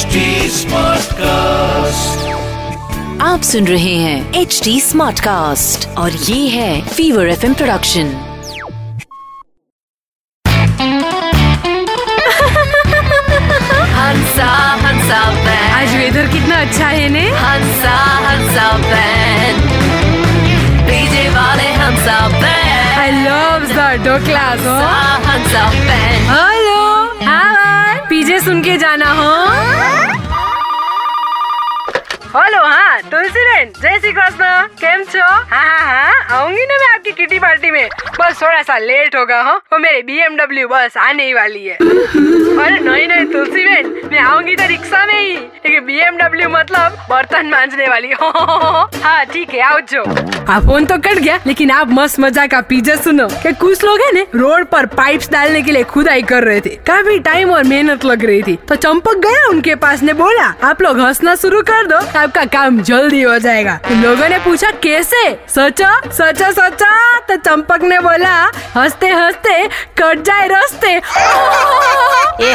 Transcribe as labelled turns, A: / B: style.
A: HD Smartcast.
B: आप सुन रहे हैं एच डी स्मार्ट कास्ट और ये है Fever F M production
C: Hansa Hansa band
D: आज वेदर कितना अच्छा है ने?
C: हंसा हंसा बैंड डीजे वाले Hansa band
D: I love the class
C: Hansa band
D: हाँ तुलसी बहन, जय श्री कृष्ण। केम छो? हाँ हाँ हाँ आऊँगी ना मैं आपकी किटी पार्टी में। बस थोड़ा सा लेट होगा, हो? वो मेरी बीएमडब्ल्यू बस आने ही वाली है। अरे नहीं नहीं तुलसी बहन, मैं आऊँगी तो रिक्शा में। ही बीएमडब्ल्यू मतलब बर्तन मांजने वाली। हाँ ठीक है आओ जो हाँ फ़ोन तो कट गया, लेकिन आप मस्त मज़ा का पीछे सुनो। कि कुछ लोग है ना रोड पर पाइप्स डालने के लिए खुदाई कर रहे थे। काफ़ी टाइम और मेहनत लग रही थी। तो चंपक गया उनके पास ने बोला, आप लोग हंसना शुरू कर दो, आपका काम जल्दी हो जाएगा। तो लोगों ने पूछा, कैसे? सोचा सोचा सोचा। तो चंपक ने बोला, हँसते हँसते, कट जाए रास्ते।